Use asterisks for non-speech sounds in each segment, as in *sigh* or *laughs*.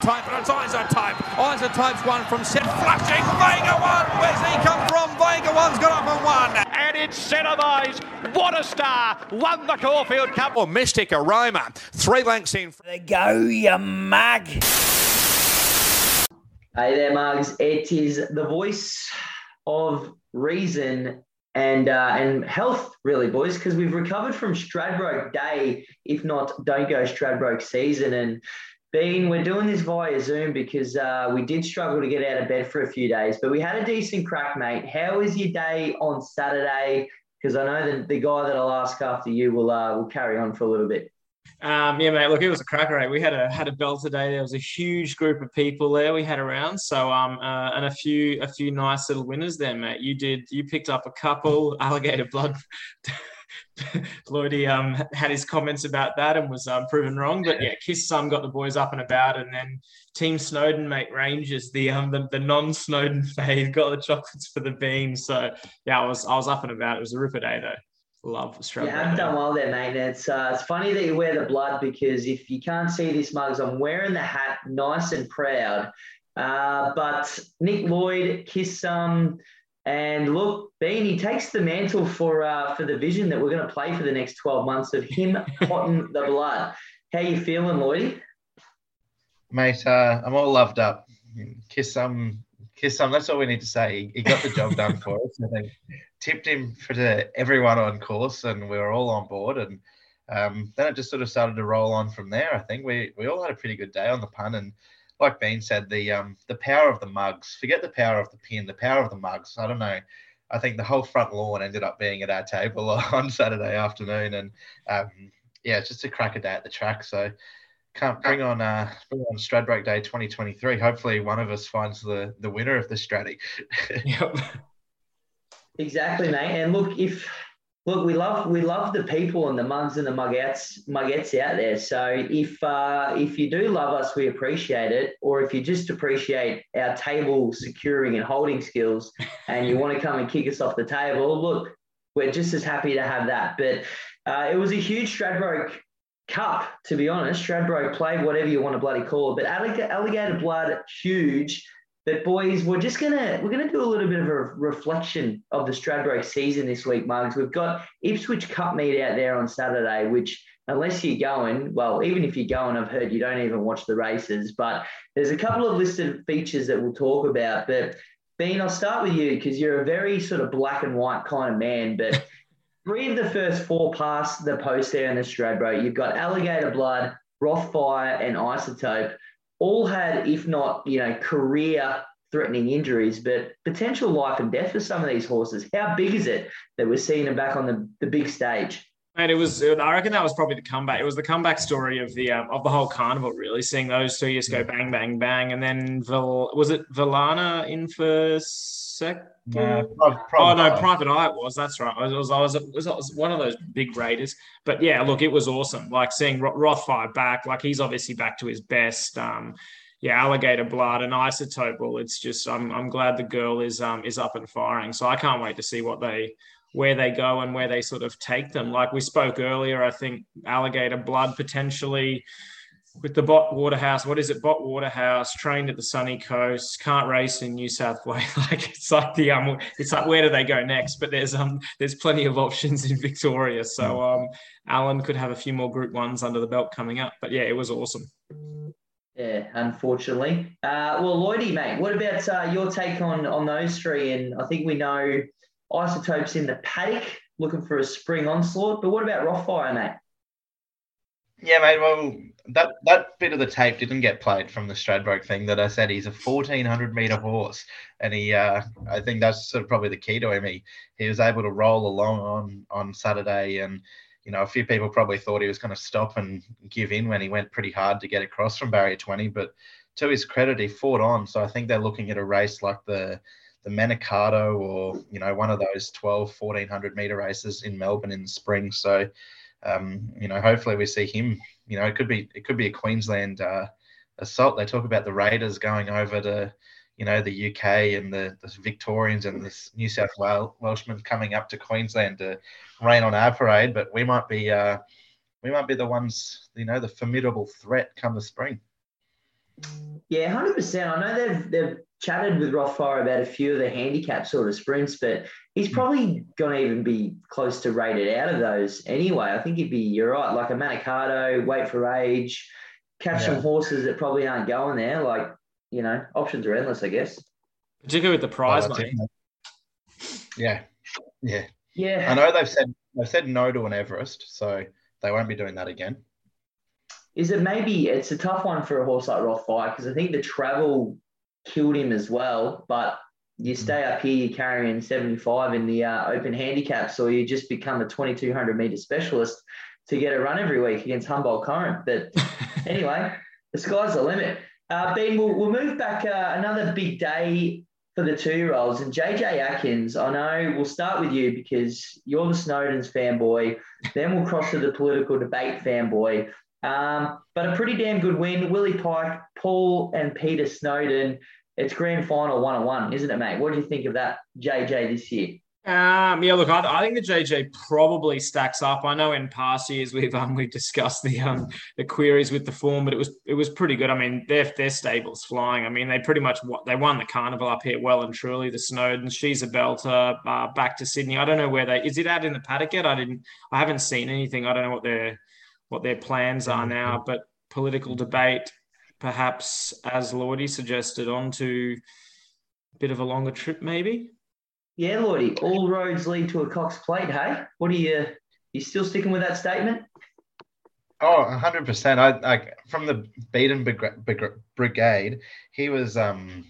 Type and it's Isotope. Isotope's one from set flashing. Vega one. Where's he come from? Vega one's got up and one. And it's Cenovise. What a star. Won the Caulfield Cup. Or Mystic Aroma. Three lengths in. There go, you mug. Hey there, Mugs. It is the voice of reason and uh, and health, really, boys, because we've recovered from Stradbroke Day, if not don't go Stradbroke season. And Bean, we're doing this via Zoom because uh, we did struggle to get out of bed for a few days, but we had a decent crack, mate. How was your day on Saturday? Because I know that the guy that I'll ask after you will uh, will carry on for a little bit. Um, yeah, mate. Look, it was a cracker. Right? We had a had a bell today. There was a huge group of people there. We had around. So um, uh, and a few a few nice little winners there, mate. You did. You picked up a couple. Alligator blood. *laughs* Lloydie um, had his comments about that and was um, proven wrong. But yeah, Kiss Some got the boys up and about, and then Team Snowden, mate, Rangers, the um, the, the non-Snowden *laughs* fade, got the chocolates for the beans. So yeah, I was I was up and about. It was a ripper day though. Love Australia. Yeah, I've done well there, mate. It's uh, it's funny that you wear the blood because if you can't see this mugs, I'm wearing the hat, nice and proud. Uh, but Nick Lloyd, Kiss Some. And look, Bean, he takes the mantle for uh, for the vision that we're going to play for the next 12 months of him *laughs* potting the blood. How you feeling, Lloydie? Mate, uh, I'm all loved up. Kiss some, kiss some. That's all we need to say. He got the job done for us. I think tipped him for to everyone on course, and we were all on board. And um, then it just sort of started to roll on from there. I think we we all had a pretty good day on the pun and like Bean said, the um the power of the mugs. Forget the power of the pin, the power of the mugs. I don't know. I think the whole front lawn ended up being at our table *laughs* on Saturday afternoon, and um, yeah, it's just a cracker day at the track. So can't bring on uh bring on Stradbroke Day 2023. Hopefully, one of us finds the the winner of the Stratty. *laughs* Yep. Exactly, mate. And look, if look, we love we love the people and the mugs and the muggettes muggettes out there. So if uh, if you do love us, we appreciate it. Or if you just appreciate our table securing and holding skills, *laughs* and you want to come and kick us off the table, look, we're just as happy to have that. But uh, it was a huge Stradbroke Cup, to be honest. Stradbroke played whatever you want to bloody call it, but alligator, alligator blood, huge. But boys, we're just gonna we're gonna do a little bit of a reflection of the Stradbroke season this week, Mugs. We've got Ipswich Cup meet out there on Saturday, which unless you're going, well, even if you're going, I've heard you don't even watch the races. But there's a couple of listed features that we'll talk about. But Bean, I'll start with you because you're a very sort of black and white kind of man. But *laughs* three of the first four past the post there in the Stradbroke, you've got Alligator Blood, Rothfire, and Isotope all had, if not, you know, career threatening injuries, but potential life and death for some of these horses. How big is it that we're seeing them back on the, the big stage? And it was, I reckon that was probably the comeback. It was the comeback story of the um, of the whole carnival, really. Seeing those two just go bang, bang, bang, and then Val, was it Valana in for second? Yeah, oh no, Private Eye it was. That's right. I was, I was, I was, I was one of those big raiders. But yeah, look, it was awesome. Like seeing Rothfire back. Like he's obviously back to his best. Um, yeah, alligator blood and isotope. Well, it's just I'm I'm glad the girl is um is up and firing. So I can't wait to see what they where they go and where they sort of take them. Like we spoke earlier, I think alligator blood potentially with the Bott Waterhouse. What is it? Bott Waterhouse trained at the sunny coast, can't race in New South Wales. *laughs* Like it's like the um, it's like where do they go next? But there's um, there's plenty of options in *laughs* Victoria. So um, Alan could have a few more Group Ones under the belt coming up. But yeah, it was awesome. Yeah, unfortunately. Uh, well, Lloydie, mate, what about uh, your take on on those three? And I think we know Isotopes in the paddock looking for a spring onslaught. But what about Rothfire, mate? Yeah, mate. Well, that that bit of the tape didn't get played from the Stradbroke thing that I said he's a 1400 meter horse, and he, uh, I think that's sort of probably the key to him. He he was able to roll along on on Saturday, and you know a few people probably thought he was going to stop and give in when he went pretty hard to get across from barrier 20, but to his credit, he fought on. So I think they're looking at a race like the the Manikato or you know one of those 12 1400 meter races in Melbourne in the spring so um, you know hopefully we see him you know it could be it could be a Queensland uh, assault. They talk about the Raiders going over to you know the UK and the, the Victorians and the New South Wales Welshmen coming up to Queensland to rain on our parade but we might be uh, we might be the ones you know the formidable threat come the spring Yeah, hundred percent. I know they've they've chatted with Rothfire about a few of the handicap sort of sprints, but he's Hmm. probably going to even be close to rated out of those anyway. I think he'd be you're right, like a Manikato, weight for age, catch Yeah. some horses that probably aren't going there. Like you know, options are endless, I guess. Particularly with the prize Oh, money. Yeah, yeah. Yeah, I know they've said they've said no to an Everest, so they won't be doing that again. Is it maybe it's a tough one for a horse like Rothfire because I think the travel killed him as well. But you stay up here, you're carrying 75 in the uh, open handicaps, or you just become a 2200 meter specialist to get a run every week against Humboldt Current. But *laughs* anyway, the sky's the limit. Uh, ben, we'll, we'll move back uh, another big day for the two year olds. And JJ Atkins, I know we'll start with you because you're the Snowden's fanboy. Then we'll cross to the political debate fanboy. Um, but a pretty damn good win. Willie Pike, Paul, and Peter Snowden. It's grand final one on one, isn't it, mate? What do you think of that JJ this year? Um, yeah, look, I, I think the JJ probably stacks up. I know in past years we've um, we've discussed the um the queries with the form, but it was it was pretty good. I mean, their their stables flying. I mean, they pretty much they won the carnival up here well and truly. The Snowden, she's a belter. Uh, back to Sydney. I don't know where they is it out in the paddock yet. I didn't. I haven't seen anything. I don't know what their what their plans are now. But political debate, perhaps as Lordy suggested, onto a bit of a longer trip, maybe. Yeah, Lordy, all roads lead to a Cox plate, hey? What are you, you still sticking with that statement? Oh, 100%. I like from the Beaton Brig- Brig- Brigade, he was um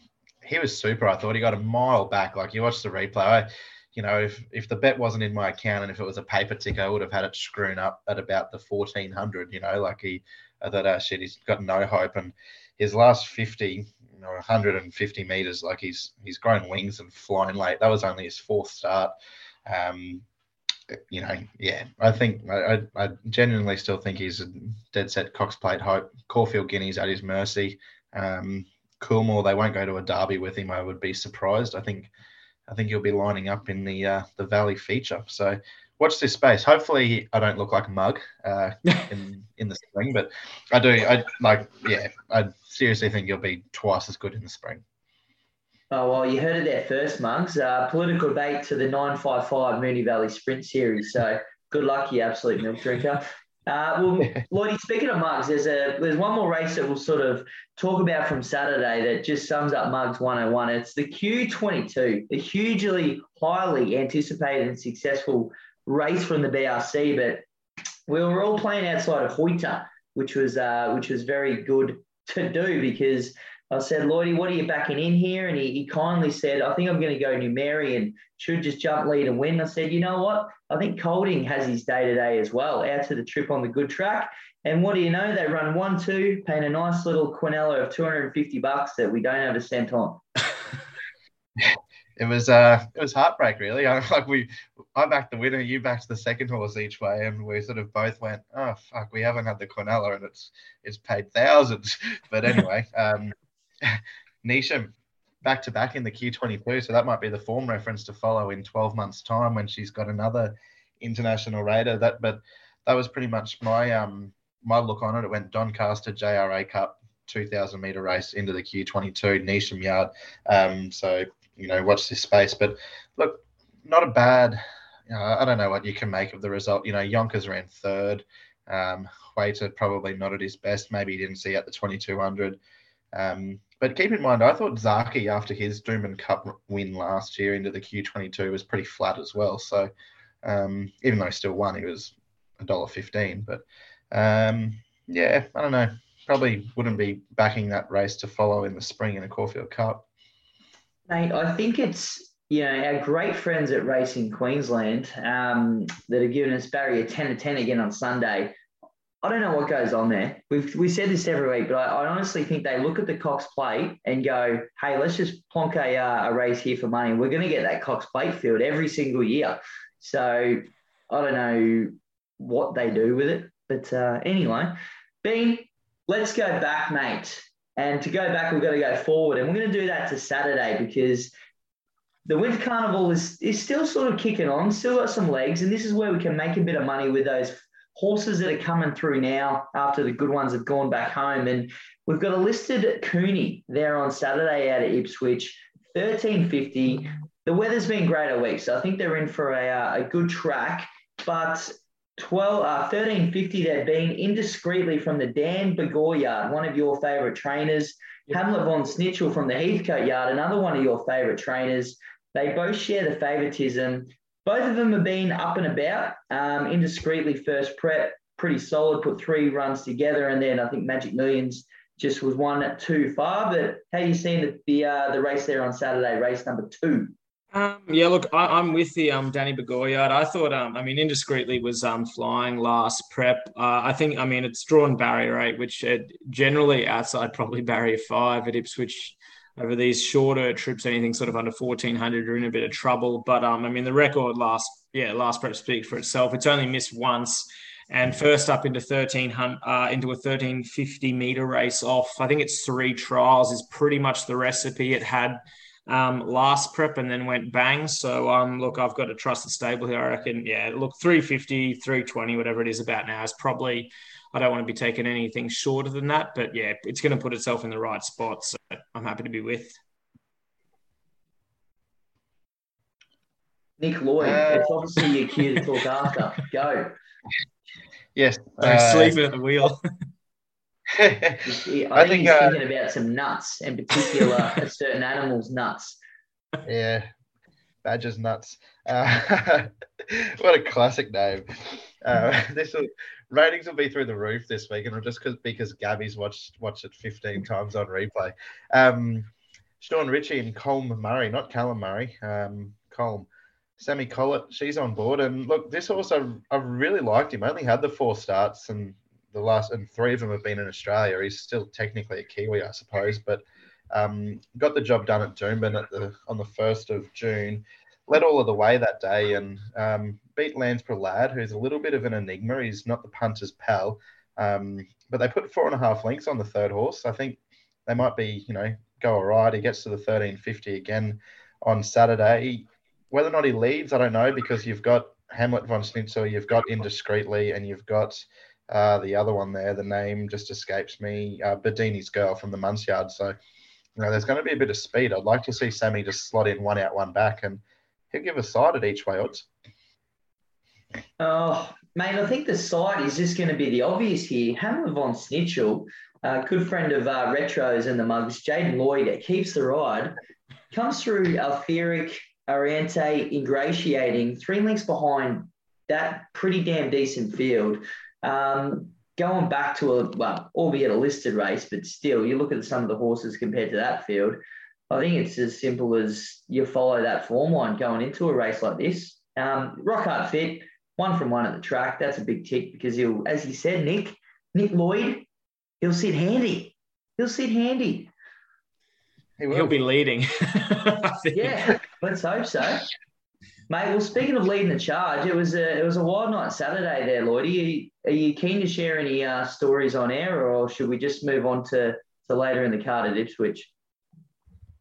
he was super. I thought he got a mile back. Like you watch the replay, I, you know, if if the bet wasn't in my account and if it was a paper ticker, I would have had it screwed up at about the 1400, you know, like he I thought, oh shit, he's got no hope and his last 50 or 150 meters, like he's he's grown wings and flying late. That was only his fourth start. Um, you know, yeah, I think I, I, I genuinely still think he's a dead set Cox Plate hope. Caulfield Guineas at his mercy. Um, Coolmore, they won't go to a derby with him. I would be surprised. I think, I think he'll be lining up in the uh, the Valley feature. So watch this space. Hopefully, I don't look like a mug uh, *laughs* in in the spring, but I do. I like, yeah, I seriously think he'll be twice as good in the spring. Oh, well, you heard it there first, Mugs. Uh, political debate to the 955 Moonee Valley Sprint Series. So good luck, you absolute milk drinker. Uh, well, *laughs* Lloydie, speaking of Mugs, there's a there's one more race that we'll sort of talk about from Saturday that just sums up Mugs 101. It's the Q22, a hugely, highly anticipated and successful race from the BRC, but we were all playing outside of Hoyter, which was uh, which was very good to do because I said, Lloydie, what are you backing in here? And he, he kindly said, I think I'm going to go New Mary and should just jump lead and win. I said, you know what? I think Colding has his day to day as well, out to the trip on the good track. And what do you know? They run one, two, paying a nice little Quinella of 250 bucks that we don't have a cent on. *laughs* it was uh it was heartbreak really. *laughs* I like we I backed the winner, you backed the second horse each way, and we sort of both went, oh fuck, we haven't had the Quinella and it's it's paid thousands. *laughs* But anyway, um *laughs* Neasham back to back in the Q22, so that might be the form reference to follow in 12 months' time when she's got another international raider. That but that was pretty much my um my look on it. It went Doncaster JRA Cup 2000 meter race into the Q22 Neasham Yard. Um, so you know, watch this space. But look, not a bad. I don't know what you can make of the result. You know, Yonkers ran third. Um, Waiter probably not at his best. Maybe he didn't see at the 2200. Um, but keep in mind, I thought Zaaki after his Doomben Cup win last year into the Q22 was pretty flat as well. So um, even though he still won, he was a dollar fifteen. But um, yeah, I don't know. Probably wouldn't be backing that race to follow in the spring in a Caulfield Cup. Mate, I think it's you know our great friends at Racing Queensland um, that have given us Barry a ten to ten again on Sunday. I don't know what goes on there. We've we said this every week, but I, I honestly think they look at the Cox Plate and go, "Hey, let's just plonk a, uh, a race here for money. We're going to get that Cox Plate field every single year." So I don't know what they do with it, but uh, anyway, Bean, let's go back, mate. And to go back, we've got to go forward. And we're going to do that to Saturday because the Winter Carnival is, is still sort of kicking on, still got some legs. And this is where we can make a bit of money with those horses that are coming through now after the good ones have gone back home. And we've got a listed Cooney there on Saturday out of Ipswich, 1350. The weather's been great all week, so I think they're in for a, uh, a good track. But 12, uh, 1350, they've been indiscreetly from the Dan Begor yard, one of your favourite trainers. Yep. Hamlet von Snitzel from the Heathcote yard, another one of your favourite trainers. They both share the favouritism. Both of them have been up and about. Um, indiscreetly, first prep, pretty solid, put three runs together. And then I think Magic Millions just was one too far. But how you seen the, the, uh, the race there on Saturday, race number two? Um, yeah, look, I, am with the um, Danny Begoyard. I thought, um, I mean, indiscreetly was um, flying last prep. Uh, I think, I mean, it's drawn barrier eight, which generally outside probably barrier five at Ipswich over these shorter trips, anything sort of under 1400, you're in a bit of trouble. But um, I mean, the record last, yeah, last prep speaks for itself. It's only missed once. And first up into 1300, uh, into a 1350 meter race off, I think it's three trials is pretty much the recipe it had um, last prep and then went bang. So, um, look, I've got to trust the stable here. I reckon, yeah, look, 350, 320, whatever it is about now is probably, I don't want to be taking anything shorter than that. But yeah, it's going to put itself in the right spot. So I'm happy to be with. Nick Lloyd, uh, it's obviously your cue to talk after. Go. Yes. *laughs* Uh, sleeping at the wheel. *laughs* I, I, think, think he's uh, thinking about some nuts, in particular a certain animal's nuts. Yeah, Badger's nuts. Uh, *laughs* what a classic name. Uh, *laughs* this will, ratings will be through the roof this week, and just because because Gabby's watched watched it 15 times on replay. Um, Sean Ritchie and Colm Murray, not Callum Murray, um, Colm. Sammy Collett, she's on board. And look, this horse, I, I really liked him. I only had the four starts, and the last and three of them have been in Australia. He's still technically a Kiwi, I suppose, but um, got the job done at Doomben at the on the first of June. Led all of the way that day and um, beat Lance Lad, who's a little bit of an enigma. He's not the punter's pal, um, but they put four and a half lengths on the third horse. I think they might be, you know, go all right. He gets to the thirteen fifty again on Saturday. Whether or not he leads, I don't know because you've got Hamlet von Snitzel, you've got Indiscreetly, and you've got uh, the other one there, the name just escapes me. Uh, Bedini's girl from the Munsyard. So, you know, there's going to be a bit of speed. I'd like to see Sammy just slot in one out, one back, and he'll give a side at each way odds. Oh, mate, I think the side is just going to be the obvious here. Hammer von Snitzel, good friend of uh, Retros and the Mugs, Jaden Lloyd, keeps the ride, comes through Altheric, Oriente, ingratiating, three links behind that pretty damn decent field. Um, going back to a well, albeit a listed race, but still, you look at some of the horses compared to that field. I think it's as simple as you follow that form line going into a race like this. Um, rock hard fit, one from one at the track. That's a big tick because he'll, as you said, Nick, Nick Lloyd, he'll sit handy. He'll sit handy. He will. He'll be leading. *laughs* yeah, let's hope so. Mate, well, speaking of leading the charge, it was a it was a wild night Saturday there, Lloyd. Are you, are you keen to share any uh, stories on air, or should we just move on to, to later in the card at Ipswich?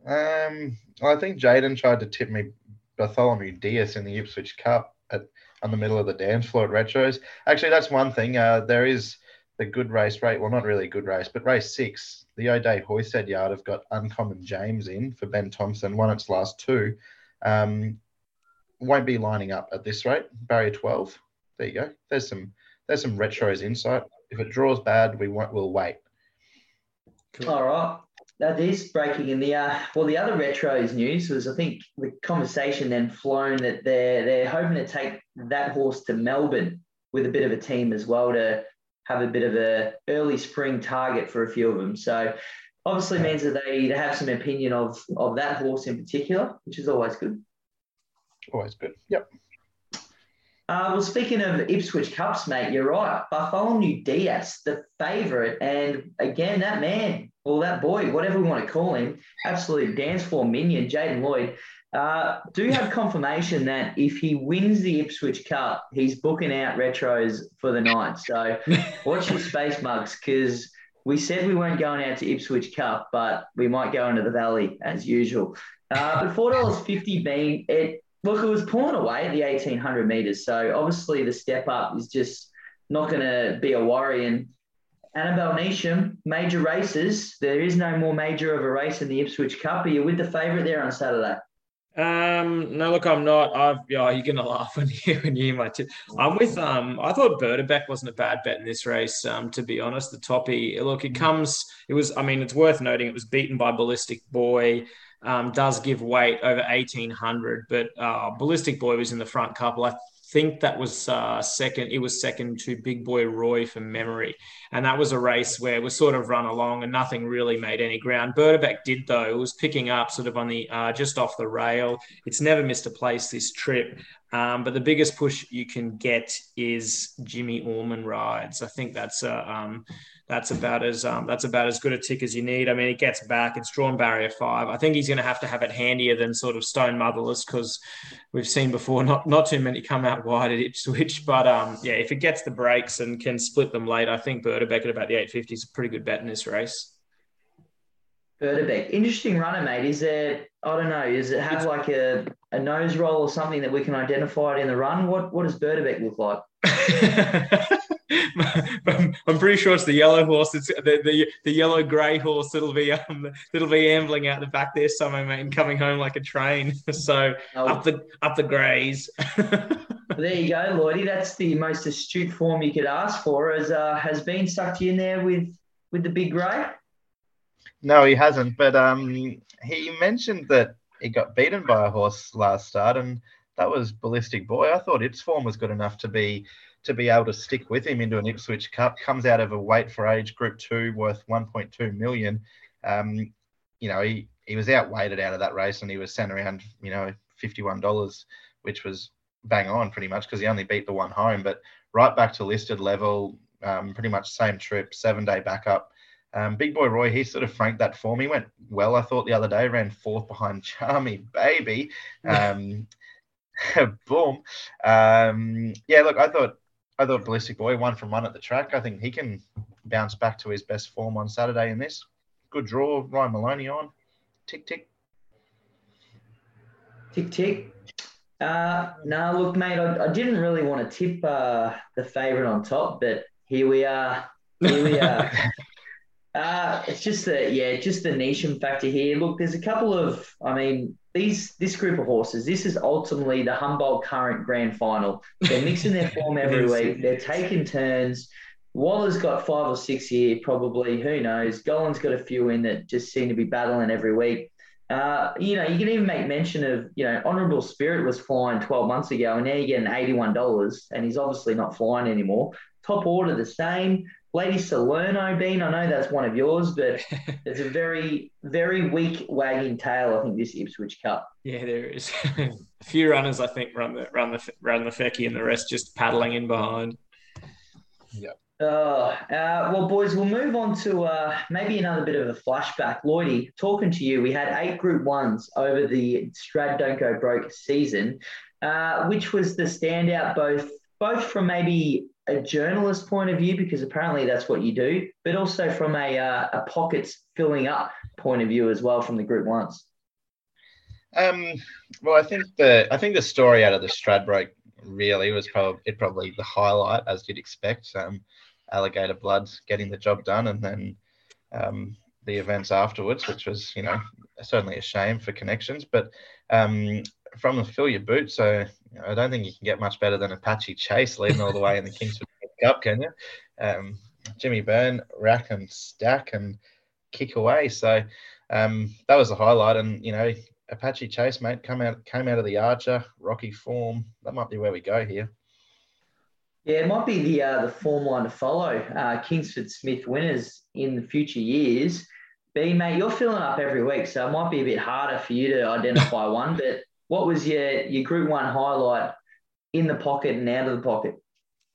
Um, I think Jaden tried to tip me Bartholomew Diaz in the Ipswich Cup at on the middle of the dance floor at Retros. Actually, that's one thing. Uh, there is the good race rate. Well, not really good race, but race six. The O'Day Hoysted Yard have got Uncommon James in for Ben Thompson, won its last two. Um, won't be lining up at this rate. Barrier 12. There you go. There's some there's some retros insight. If it draws bad, we won't we'll wait. Cool. All right. That is breaking in the uh, well. The other retros news was I think the conversation then flown that they're they're hoping to take that horse to Melbourne with a bit of a team as well to have a bit of a early spring target for a few of them. So obviously means that they, they have some opinion of of that horse in particular, which is always good. Always good. Yep. Uh, well, speaking of Ipswich Cups, mate, you're right. Bartholomew Diaz, the favourite, and again, that man, or that boy, whatever we want to call him, absolute dance floor minion, Jaden Lloyd, uh, do have confirmation that if he wins the Ipswich Cup, he's booking out retros for the night. So *laughs* watch your space mugs because we said we weren't going out to Ipswich Cup, but we might go into the Valley as usual. Uh, but four dollars fifty being it Look, it was pulling away at the 1800 meters. So obviously the step up is just not going to be a worry. And Annabel Neasham, major races. There is no more major of a race in the Ipswich Cup. Are you with the favourite there on Saturday? Um, no, look, I'm not. I've yeah, you're gonna laugh *laughs* when you when you hear my tip. I'm with um. I thought Berdebeck wasn't a bad bet in this race. Um, to be honest, the toppy. Look, it comes. It was. I mean, it's worth noting it was beaten by Ballistic Boy. Um, does give weight over 1800, but uh, Ballistic Boy was in the front couple. I think that was uh, second. It was second to Big Boy Roy from memory, and that was a race where was sort of run along and nothing really made any ground. Berdebeck did though; it was picking up sort of on the uh, just off the rail. It's never missed a place this trip, um, but the biggest push you can get is Jimmy Orman rides. I think that's a um, that's about as um, that's about as good a tick as you need. I mean, it gets back. It's drawn barrier five. I think he's going to have to have it handier than sort of Stone Motherless because we've seen before not not too many come out wide at Ipswich. But um, yeah, if it gets the breaks and can split them late, I think Berdebeck at about the 850 is a pretty good bet in this race. Berdebeck, interesting runner, mate. Is there? I don't know. Does it have like a, a nose roll or something that we can identify it in the run? What What does Berdebeck look like? *laughs* I'm pretty sure it's the yellow horse. It's the the, the yellow grey horse that'll be um that'll be ambling out the back there somewhere, mate, and coming home like a train. *laughs* So oh. up the up the greys. *laughs* there you go, Lloydie. That's the most astute form you could ask for. Has uh, has been sucked in there with with the big grey. No, he hasn't. But um, he mentioned that he got beaten by a horse last start, and that was Ballistic Boy. I thought its form was good enough to be to be able to stick with him into an Ipswich Cup. Comes out of a weight for age Group Two, worth 1.2 million. Um, you know, he he was outweighted out of that race, and he was sent around, you know, fifty-one dollars, which was bang on pretty much because he only beat the one home. But right back to listed level, um, pretty much same trip, seven day backup. Um, Big Boy Roy, he sort of franked that for me. Went well, I thought the other day. Ran fourth behind *laughs* Charmy Baby. Um, *laughs* boom. Um, yeah, look, I thought I thought Ballistic Boy won from one at the track. I think he can bounce back to his best form on Saturday in this. Good draw. Ryan Maloney on. Tick, tick. Tick, tick. Uh, no, look, mate, I, I didn't really want to tip uh, the favourite on top, but here we are. Here we are. *laughs* uh, it's just the yeah, just the Neasham factor here. Look, there's a couple of, I mean, these this group of horses, this is ultimately the Humboldt Current Grand Final. They're mixing their form *laughs* every week. They're taking turns. Waller's got five or six here, probably. Who knows? Gollan's got a few in that just seem to be battling every week. Uh, you know, you can even make mention of, you know, Honourable Spirit was flying 12 months ago, and now you're getting $81, and he's obviously not flying anymore. Top order the same. Lady Salerno Bean, I know that's one of yours, but *laughs* there's a very, very weak wagging tail, I think, this Ipswich Cup. Yeah, there is. *laughs* a few runners, I think, run the run the run the fecky, and the rest just paddling in behind. Yeah. Uh, uh, well, boys, we'll move on to uh, maybe another bit of a flashback. Lloydie, talking to you, we had eight Group Ones over the Strad Don't Go Broke season, uh, which was the standout both both from maybe a journalist point of view because apparently that's what you do, but also from a uh, a pockets filling up point of view as well from the group ones. Um, well, I think the I think the story out of the Stradbroke really was probably it probably the highlight as you'd expect. Um, Alligator Blood getting the job done, and then um, the events afterwards, which was you know certainly a shame for connections, but um, from the fill your boot. so I don't think you can get much better than Apache Chase leading all the way in the Kingsford *laughs* Cup, can you? Um, Jimmy Byrne, rack and stack and kick away. So um, that was the highlight. And you know, Apache Chase, mate, come out came out of the Archer, rocky form. That might be where we go here. Yeah, it might be the uh, the form line to follow. Uh, Kingsford Smith winners in the future years. B, mate, you're filling up every week, so it might be a bit harder for you to identify one. But what was your your Group One highlight in the pocket and out of the pocket?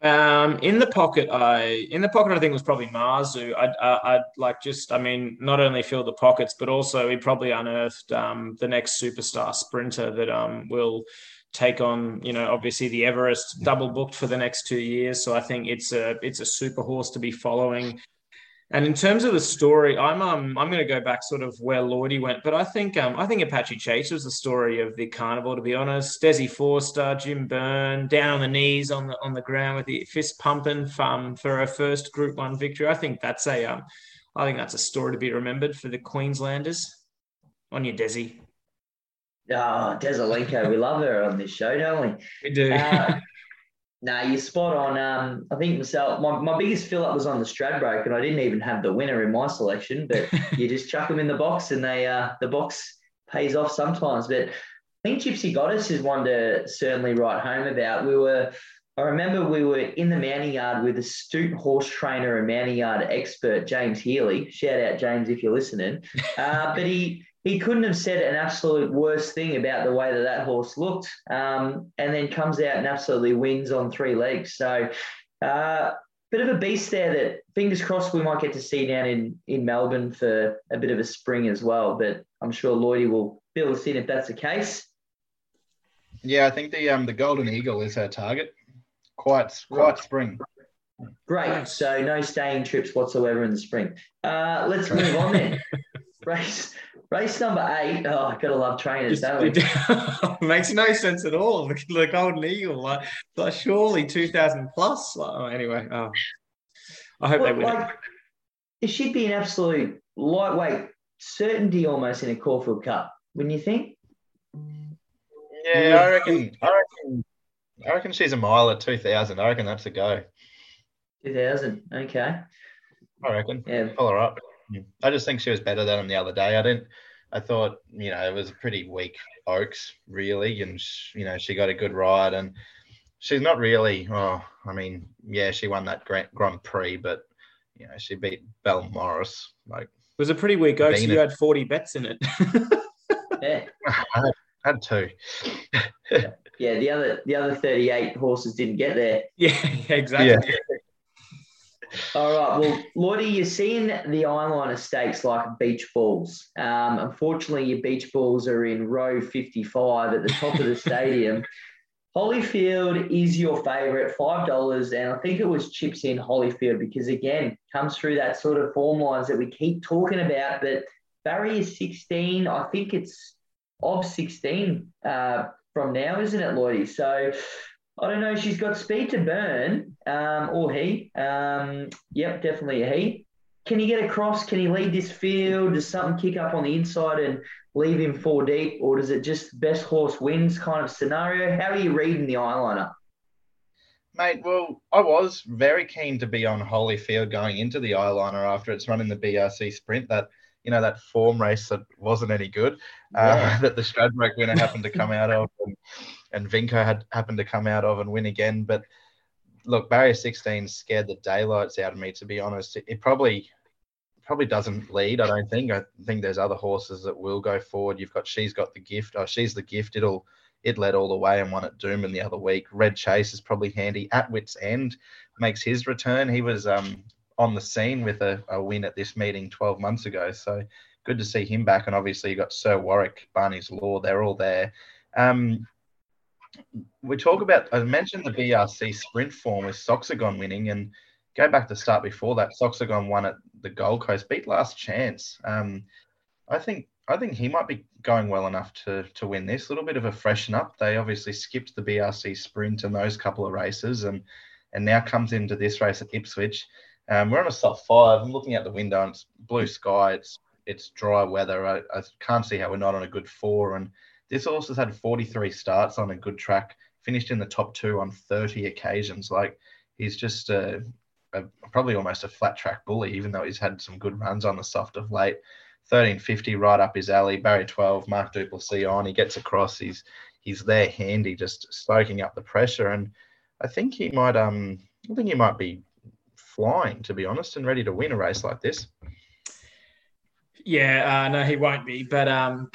Um, in the pocket, I in the pocket, I think was probably Mazu. I'd, uh, I'd like just, I mean, not only fill the pockets, but also he probably unearthed um, the next superstar sprinter that um, will take on, you know, obviously the Everest double booked for the next two years. So I think it's a it's a super horse to be following. And in terms of the story, I'm um I'm going to go back sort of where Lordy went, but I think um I think Apache Chase was the story of the carnival. To be honest, Desi Forster, Jim Byrne, down on the knees on the on the ground with the fist pumping um, for her first Group One victory. I think that's a um I think that's a story to be remembered for the Queenslanders. On your Desi. Oh, Desalenko, we love her on this show, don't we? We do. Uh, no, you're spot on. Um, I think myself, my, my biggest fill up was on the Stradbroke, and I didn't even have the winner in my selection. But *laughs* you just chuck them in the box, and they uh, the box pays off sometimes. But I think Gypsy Goddess is one to certainly write home about. We were, I remember we were in the mounting yard with astute horse trainer and mounting yard expert James Healy. Shout out James if you're listening. *laughs* Uh, but he he couldn't have said an absolute worst thing about the way that that horse looked, um, and then comes out and absolutely wins on three legs. So, uh, bit of a beast there. That fingers crossed we might get to see down in in Melbourne for a bit of a spring as well. But I'm sure Lloydie will fill us in if that's the case. Yeah, I think the um the Golden Eagle is her target. Quite quite spring. Great. So no staying trips whatsoever in the spring. Uh, let's move on then. *laughs* Race Race number eight. Oh, I gotta love trainers, don't we? makes no sense at all. *laughs* The, the Golden Eagle, like, like surely two thousand plus. Like, oh, anyway, oh. I hope well, they win. Like, it should be an absolute lightweight certainty almost in a Caulfield Cup, wouldn't you think? Yeah, I reckon. I reckon. I reckon she's a mile at two thousand. I reckon that's a go. Two thousand. Okay. I reckon. Yeah. Pull her up. I just think she was better than him the other day. I didn't. I thought you know it was a pretty weak Oaks really, and she, you know she got a good ride, and she's not really. Oh, I mean, yeah, she won that Grand, Grand Prix, but you know she beat Belle Morris. Like it was a pretty weak Oaks. You had forty bets in it. *laughs* yeah, *laughs* I had, I had two. yeah. yeah, the other the other thirty eight horses didn't get there. Yeah, *laughs* exactly. Yeah. All right. Well, Lloydie, you're seeing the eyeliner stakes like beach balls. Um, unfortunately, your beach balls are in row 55 at the top of the stadium. *laughs* Holyfield is your favourite, five dollars, and I think it was chips in Holyfield because again comes through that sort of form lines that we keep talking about. But Barry is sixteen. I think it's of sixteen uh, from now, isn't it, Lloydie? So I don't know. She's got speed to burn, um, or he. Um, yep, definitely he. Can he get across? Can he lead this field? Does something kick up on the inside and leave him four deep, or does it just best horse wins kind of scenario? How are you reading the eyeliner? Mate, well, I was very keen to be on Holyfield going into the eyeliner after it's running the BRC sprint. That you know that form race that wasn't any good, uh, yeah. *laughs* that the Stradbroke winner happened to come out of. And, and Vinco had happened to come out of and win again. But look, barrier 16 scared the daylights out of me, to be honest. It, probably probably doesn't lead, I don't think. I think there's other horses that will go forward. You've got She's Got the Gift. Oh, She's the Gift. It'll it led all the way and won at Doomben the other week. Red Chase is probably handy. At Wits End makes his return. He was um, on the scene with a, a win at this meeting 12 months ago. So good to see him back. And obviously you've got Sir Warwick, Barney's Law. They're all there. Um, we talk about I mentioned the BRC sprint form with Soxagon winning and go back to start before that. Soxagon won at the Gold Coast, beat Last Chance. Um, I think I think he might be going well enough to to win this. A little bit of a freshen up. They obviously skipped the BRC sprint and those couple of races, and and now comes into this race at Ipswich. Um, we're on a soft five. I'm looking out the window and it's blue sky. It's it's dry weather. I, I can't see how we're not on a good four and this horse has had 43 starts on a good track, finished in the top two on 30 occasions. Like he's just a, a, probably almost a flat track bully, even though he's had some good runs on the soft of late. 1350 right up his alley. Barry 12, Mark Du Plessis on. He gets across. He's he's there handy, just soaking up the pressure. And I think he might um I think he might be flying to be honest and ready to win a race like this. Yeah, uh, no, he won't be, but um,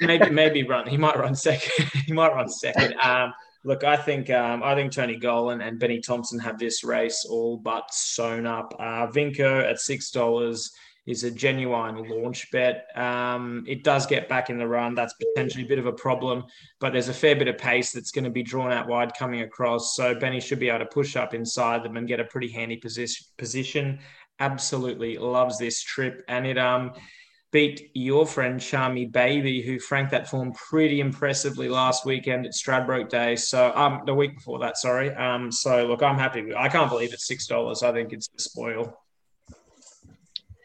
maybe maybe run. He might run *laughs* second. he might run second. Um, look, I think um, I think Tony Gollan and Benny Thompson have this race all but sewn up. Uh, Vinco at six dollars is a genuine launch bet. Um, it does get back in the run. That's potentially a bit of a problem, but there's a fair bit of pace that's going to be drawn out wide coming across. So Benny should be able to push up inside them and get a pretty handy. Position absolutely loves this trip, and it um beat your friend Charmy Baby, who franked that form pretty impressively last weekend at Stradbroke Day. So um the week before that, sorry. Um so look, I'm happy. I can't believe it's six dollars. I think it's a spoil.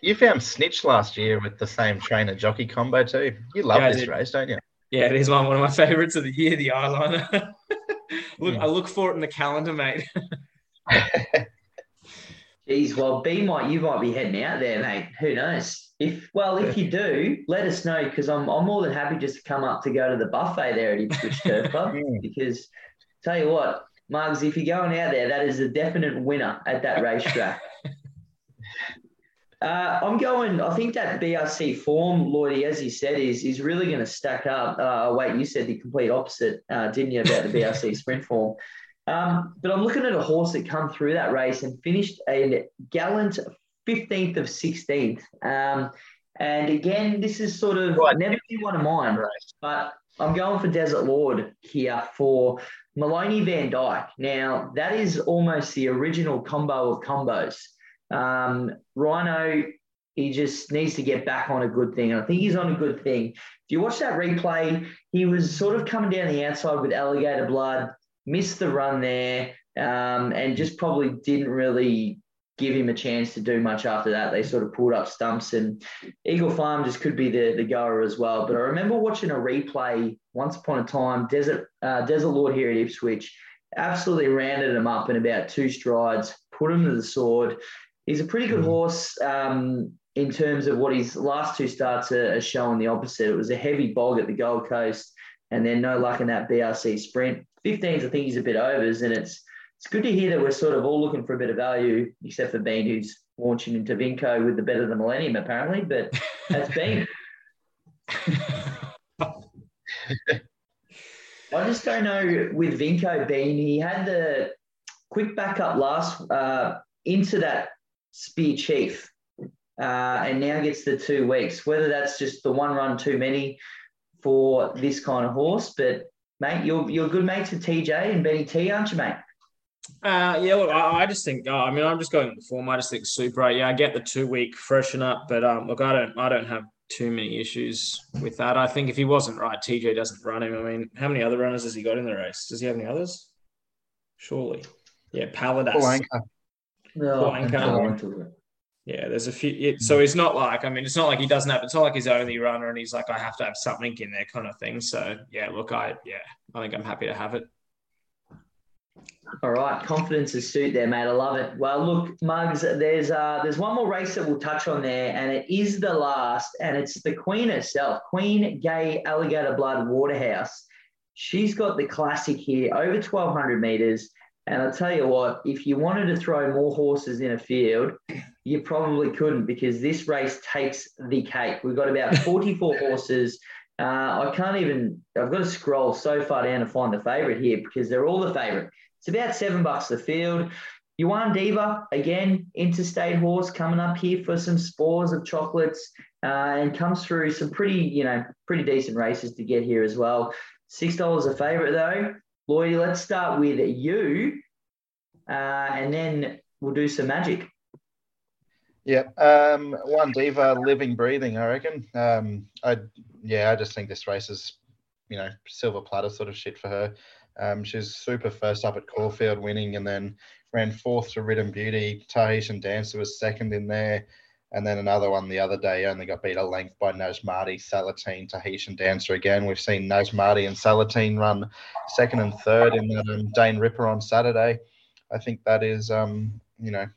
You found Snitch last year with the same trainer jockey combo too. You love Yeah, this race, don't you? Yeah, it is one one of my favourites of the year, the eyeliner. *laughs* look, I look for it in the calendar, mate. *laughs* Geez, well, B might you might be heading out there, mate. Who knows? If well, if you do, let us know because I'm I'm more than happy just to come up to go to the buffet there at Ipswich *laughs* Turf Club. Because tell you what, Mugs, if you're going out there, that is a definite winner at that racetrack. *laughs* Uh, I'm going. I think that BRC form, Lloydie, as you said, is is really going to stack up. Uh, wait, you said the complete opposite, uh, didn't you, about the BRC sprint form? Um, but I'm looking at a horse that come through that race and finished a gallant 15th of 16th. Um, and again, this is sort of Right. never been one of mine, Race. but I'm going for Desert Lord here for Maloney Van Dyke. Now, that is almost the original combo of combos. Um, Rhino, he just needs to get back on a good thing. And I think he's on a good thing. If you watch that replay, he was sort of coming down the outside with alligator blood, missed the run there, um, and just probably didn't really give him a chance to do much after that. They sort of pulled up stumps, and Eagle Farm just could be the, the goer as well. But I remember watching a replay once upon a time, Desert uh, Desert Lord here at Ipswich, absolutely rounded him up in about two strides, put him to the sword. He's a pretty good horse um, in terms of what his last two starts are, are showing the opposite. It was a heavy bog at the Gold Coast, and then no luck in that BRC sprint. 15s, I think he's a bit overs, and it's it's good to hear that we're sort of all looking for a bit of value, except for Bean, who's launching into Vinco with the better than Millennium, apparently. But that's Bean. *laughs* I just don't know with Vinco Bean. He had the quick backup last uh, into that Spear Chief, uh, and now gets the two weeks. Whether that's just the one run too many for this kind of horse, but mate, you're you're good mates with TJ and Benny T, aren't you, mate? Uh, yeah, look, I, I just think. Uh, I mean, I'm just going with the form. I just think super. Yeah, I get the two week freshen up, but um, look, I don't. I don't have too many issues with that. I think if he wasn't right, TJ doesn't run him. I mean, how many other runners has he got in the race? Does he have any others? Surely. Yeah, Paladas. Paul Anchor. No, Blanco. I don't want to. Yeah, there's a few. It, so it's not like I mean, it's not like he doesn't have. It's not like he's only runner and he's like I have to have something in there kind of thing. So yeah, look, I yeah, I think I'm happy to have it. All right, confidence is suit there, mate. I love it. Well, look, Mugs, there's uh, there's one more race that we'll touch on there, and it is the last, and it's the Queen herself, Queen Gai Alligator Blood Waterhouse. She's got the classic here, over 1,200 meters. And I'll tell you what, if you wanted to throw more horses in a field, you probably couldn't because this race takes the cake. We've got about *laughs* 44 horses. Uh, I can't even, I've got to scroll so far down to find the favourite here because they're all the favourite. It's about seven bucks the field. Yuan Diva, again, interstate horse coming up here for some spores of chocolates uh, and comes through some pretty, you know, pretty decent races to get here as well. $6 a favourite though. Lloydie, let's start with you uh, and then we'll do some magic. Yep. Um, one diva, living, breathing. I reckon. Um, I yeah, I just think this race is, you know, silver platter sort of shit for her. Um, she's super first up at Caulfield, winning, and then ran fourth to Rhythm Beauty. Tahitian Dancer was second in there, and then another one the other day only got beat a length by Naz Marty, Salatine, Tahitian Dancer again. We've seen Naz Marty and Salatine run second and third in that um, Dane Ripper on Saturday. I think that is, um, you know,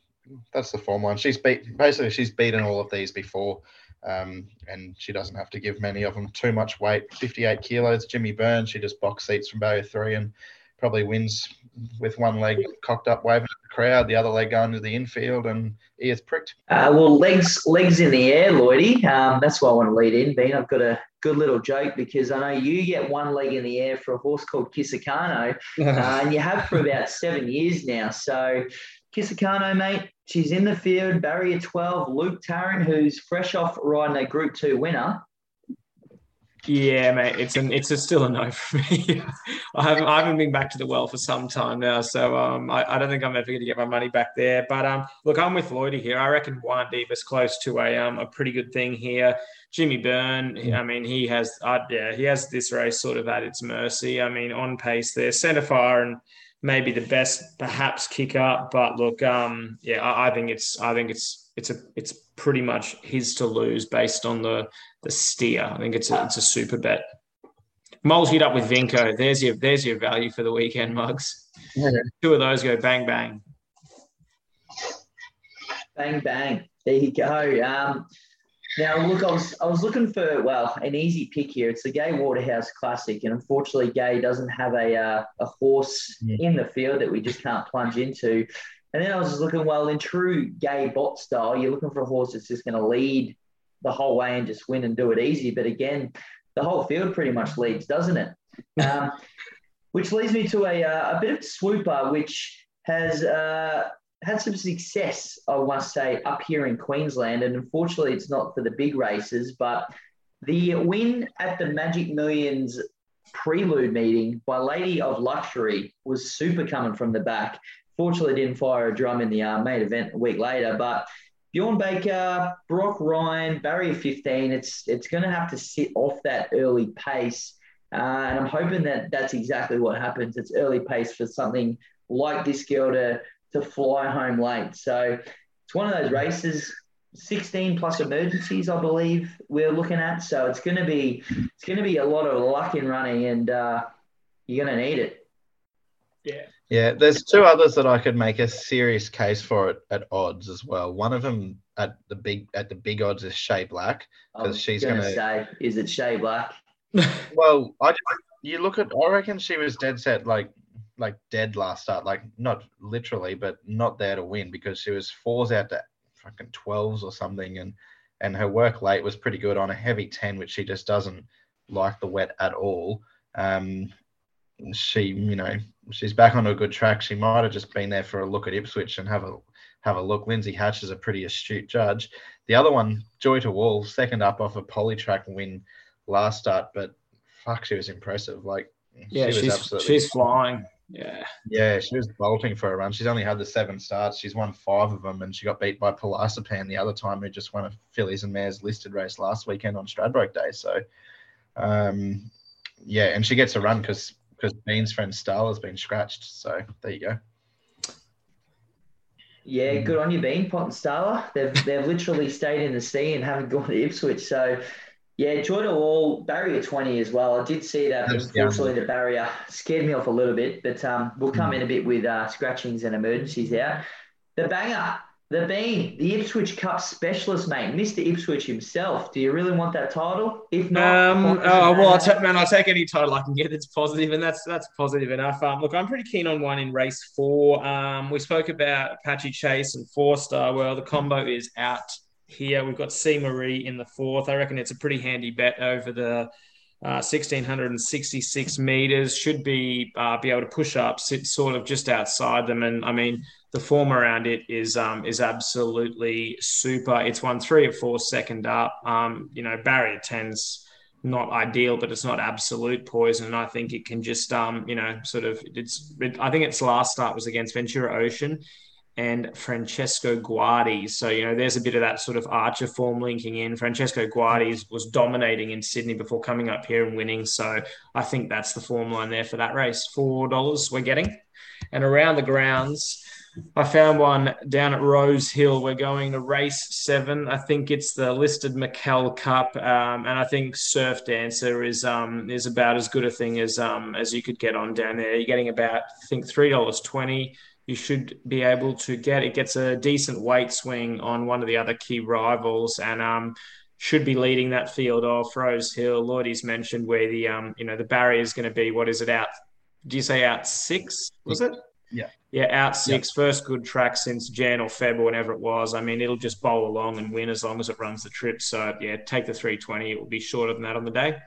that's the form line. She's beat basically she's beaten all of these before, um, and she doesn't have to give many of them too much weight. Fifty-eight kilos. Jimmy Byrne. She just box seats from barrier three and probably wins with one leg cocked up, waving at the crowd, the other leg going to the infield, and ears pricked. Uh, well, legs legs in the air, Lloydie. Um, that's why I want to lead in, Bean. I've got a good little joke because I know you get one leg in the air for a horse called Kisakano, *laughs* uh, and you have for about seven years now. So, Kisakano, mate, she's in the field, barrier 12. Luke Tarrant, who's fresh off riding a Group 2 winner. Yeah, mate, it's an it's a still a no for me. *laughs* I haven't I haven't been back to the well for some time now, so um, I, I don't think I'm ever going to get my money back there. But um, look, I'm with Lloydie here. I reckon Juan Divas close to a um a pretty good thing here. Jimmy Byrne, I mean, he has uh, yeah he has this race sort of at its mercy. I mean, on pace there, centre fire and maybe the best perhaps kick up, but look, um, yeah, I, I think it's I think it's it's a it's pretty much his to lose based on the the steer. I think it's a, it's a super bet. Multied up with Vinco. There's your there's your value for the weekend, mugs. Yeah. *laughs* Two of those go bang bang. Bang bang. There you go. Um, now look, I was I was looking for well an easy pick here. It's the Gai Waterhouse Classic, and unfortunately, Gai doesn't have a uh, a horse yeah. in the field that we just can't plunge into. And then I was just looking, well, in true Gay bot style, you're looking for a horse that's just going to lead the whole way and just win and do it easy. But again, the whole field pretty much leads, doesn't it? *laughs* Um, which leads me to a, uh, a bit of swooper, which has uh, had some success, I must say, up here in Queensland. And unfortunately, it's not for the big races, but the win at the Magic Millions prelude meeting by Lady of Luxury was super coming from the back. Fortunately, didn't fire a drum in the uh, main event a week later, but Bjorn Baker, Brock Ryan, barrier 15. It's it's going to have to sit off that early pace, uh, and I'm hoping that that's exactly what happens. It's early pace for something like this girl to to fly home late. So it's one of those races. 16 plus emergencies, I believe we're looking at. So it's going to be it's going to be a lot of luck in running, and uh, you're going to need it. Yeah. Yeah, there's two others that I could make a serious case for it at odds as well. One of them at the big at the big odds is Shay Black because she's going to say, is it Shay Black? *laughs* well, I you look at I reckon she was dead set like like dead last start, like not literally, but not there to win because she was fours out to fucking twelves or something, and and her work late was pretty good on a heavy ten, which she just doesn't like the wet at all. Um, she, you know, she's back on a good track. She might have just been there for a look at Ipswich and have a have a look. Lindsay Hatch is a pretty astute judge. The other one, Joy to All, second up off a polytrack win last start, but fuck, she was impressive. Like, yeah, she she's absolutely, she's flying. Yeah, yeah, she was bolting for a run. She's only had the seven starts. She's won five of them, and she got beat by Polasapan the other time, who just won a fillies and mares listed race last weekend on Stradbroke Day. So, um, yeah, and she gets a run because because Bean's friend Starla has been scratched. So there you go. Yeah, good on you, Bean, Pot and Starla. They've they've literally stayed in the sea and haven't gone to Ipswich. So yeah, Joy to All barrier twenty as well. I did see that. Unfortunately, the barrier scared me off a little bit, but um, we'll come mm. in a bit with uh, scratchings and emergencies out. The banger the Bean, the Ipswich Cup specialist, mate, Mr. Ipswich himself. Do you really want that title? If not, um, oh, well, I'll take, man, I'll take any title I can get that's positive, and that's that's positive enough. Um, look, I'm pretty keen on one in race four. Um, we spoke about Apache Chase and Four Star. Well, the combo is out here. We've got C Marie in the fourth. I reckon it's a pretty handy bet over the. Uh, 1666 meters should be uh, be able to push up, sit sort of just outside them, and I mean the form around it is um, is absolutely super. It's won three or four second up. Um, you know, barrier tens not ideal, but it's not absolute poison. And I think it can just um, you know sort of it's. It, I think its last start was against Ventura Ocean and Francesco Guardi. So, you know, there's a bit of that sort of archer form linking in. Francesco Guardi was dominating in Sydney before coming up here and winning. So I think that's the form line there for that race. $4 we're getting. And around the grounds, I found one down at Rose Hill. We're going to race seven. I think it's the listed McKell Cup, um, and I think Surf Dancer is um, is about as good a thing as um, as you could get on down there. You're getting about I think three dollars twenty. You should be able to get it. Gets a decent weight swing on one of the other key rivals, and um, should be leading that field off. Rose Hill, Lloydie's mentioned where the um, you know the barrier is going to be. What is it out? Do you say out six? Was it? Yeah. Yeah, out six, yep. first good track since Jan or Feb or whatever it was. I mean, it'll just bowl along and win as long as it runs the trip. So, yeah, take the 320. It will be shorter than that on the day.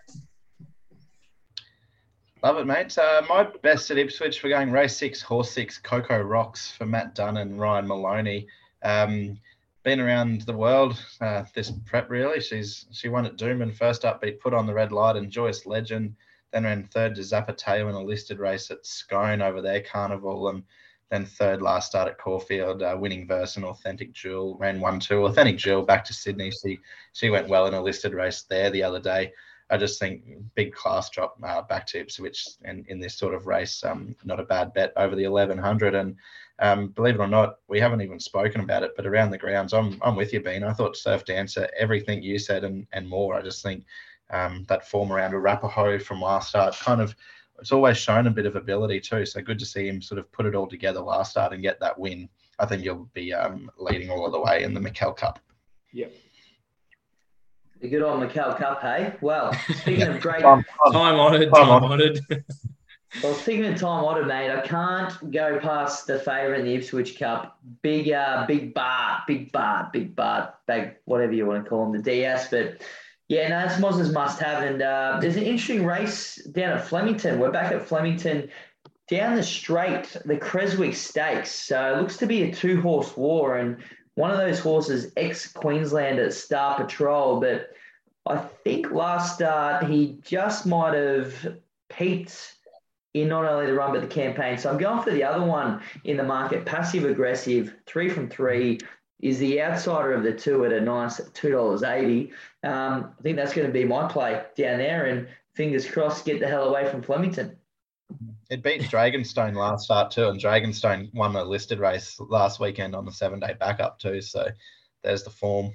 Love it, mate. Uh, my best at Ipswich, we're going race six, horse six, Coco Rocks for Matt Dunn and Ryan Maloney. Um, been around the world uh, this prep really. She's she won at Doomben first up, beat put on the red light and Joyous Legend. Then ran third to Zapateo in a listed race at Scone over their Carnival, and then third last start at Caulfield, uh, winning verse and Authentic Jewel. Ran one two. Authentic Jewel back to Sydney. She she went well in a listed race there the other day. I just think big class drop uh, back to Ipswich and in this sort of race, um, not a bad bet over the 1100. And um, believe it or not, we haven't even spoken about it, but around the grounds, I'm, I'm with you, Bean. I thought Surf Dancer, everything you said and, and more. I just think um, that form around Arapaho from last start kind of, it's always shown a bit of ability too. So good to see him sort of put it all together last start and get that win. I think you'll be um, leading all of the way in the McKell Cup. Yep. The good old McKell Cup, hey? Well, *laughs* speaking of great. time honoured, time honoured. *laughs* well, speaking of time honoured, mate, I can't go past the favourite in the Ipswich Cup. Big, uh, big Bart, big Bart, big Bart, big, whatever you want to call him, the DS. But yeah, no, it's Moz's must have. And uh, there's an interesting race down at Flemington. We're back at Flemington down the straight, the Creswick Stakes. So it looks to be a two horse war. And one of those horses, ex Queenslander Star Patrol, but I think last start he just might have peaked in not only the run but the campaign. So I'm going for the other one in the market, passive aggressive, three from three. Is the outsider of the two at a nice two dollars eighty? Um, I think that's going to be my play down there, and fingers crossed, get the hell away from Flemington. It beat Dragonstone last start too, and Dragonstone won the listed race last weekend on the seven day backup too. So there's the form.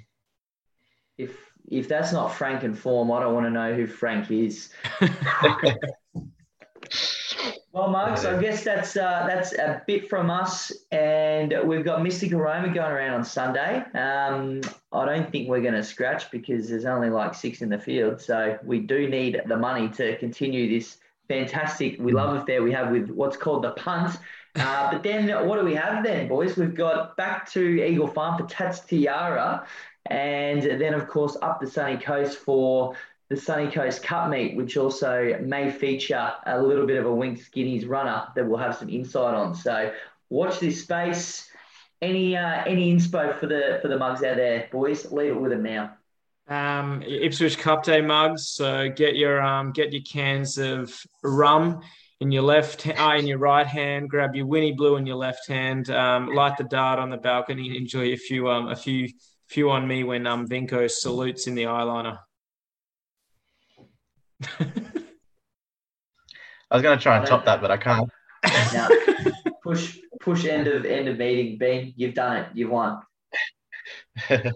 If if that's not Frank and form, I don't want to know who Frank is. *laughs* well, Marks, I guess that's uh, that's a bit from us, and we've got Mystic Aroma going around on Sunday. Um, I don't think we're going to scratch because there's only like six in the field, so we do need the money to continue this fantastic. We love affair we have with what's called the punt. Uh, *laughs* but then what do we have then, boys? We've got back to Eagle Farm for Tats Tiara, and then of course up the sunny coast for the Sunny Coast Cup meet, which also may feature a little bit of a Wink Skinnies runner that we'll have some insight on. So watch this space. Any uh, any inspo for the for the mugs out there, boys? Leave it with them now. Um, Ipswich Cup Day mugs. So get your um, get your cans of rum in your left uh, in your right hand. Grab your Winnie Blue in your left hand. Um, light the dart on the balcony. Enjoy a few um, a few few on me when um, Vinco salutes in the eyeliner. I was going to try and top that, but I can't. no. Push push end of end of meeting. Ben, you've done it. You've won. *laughs*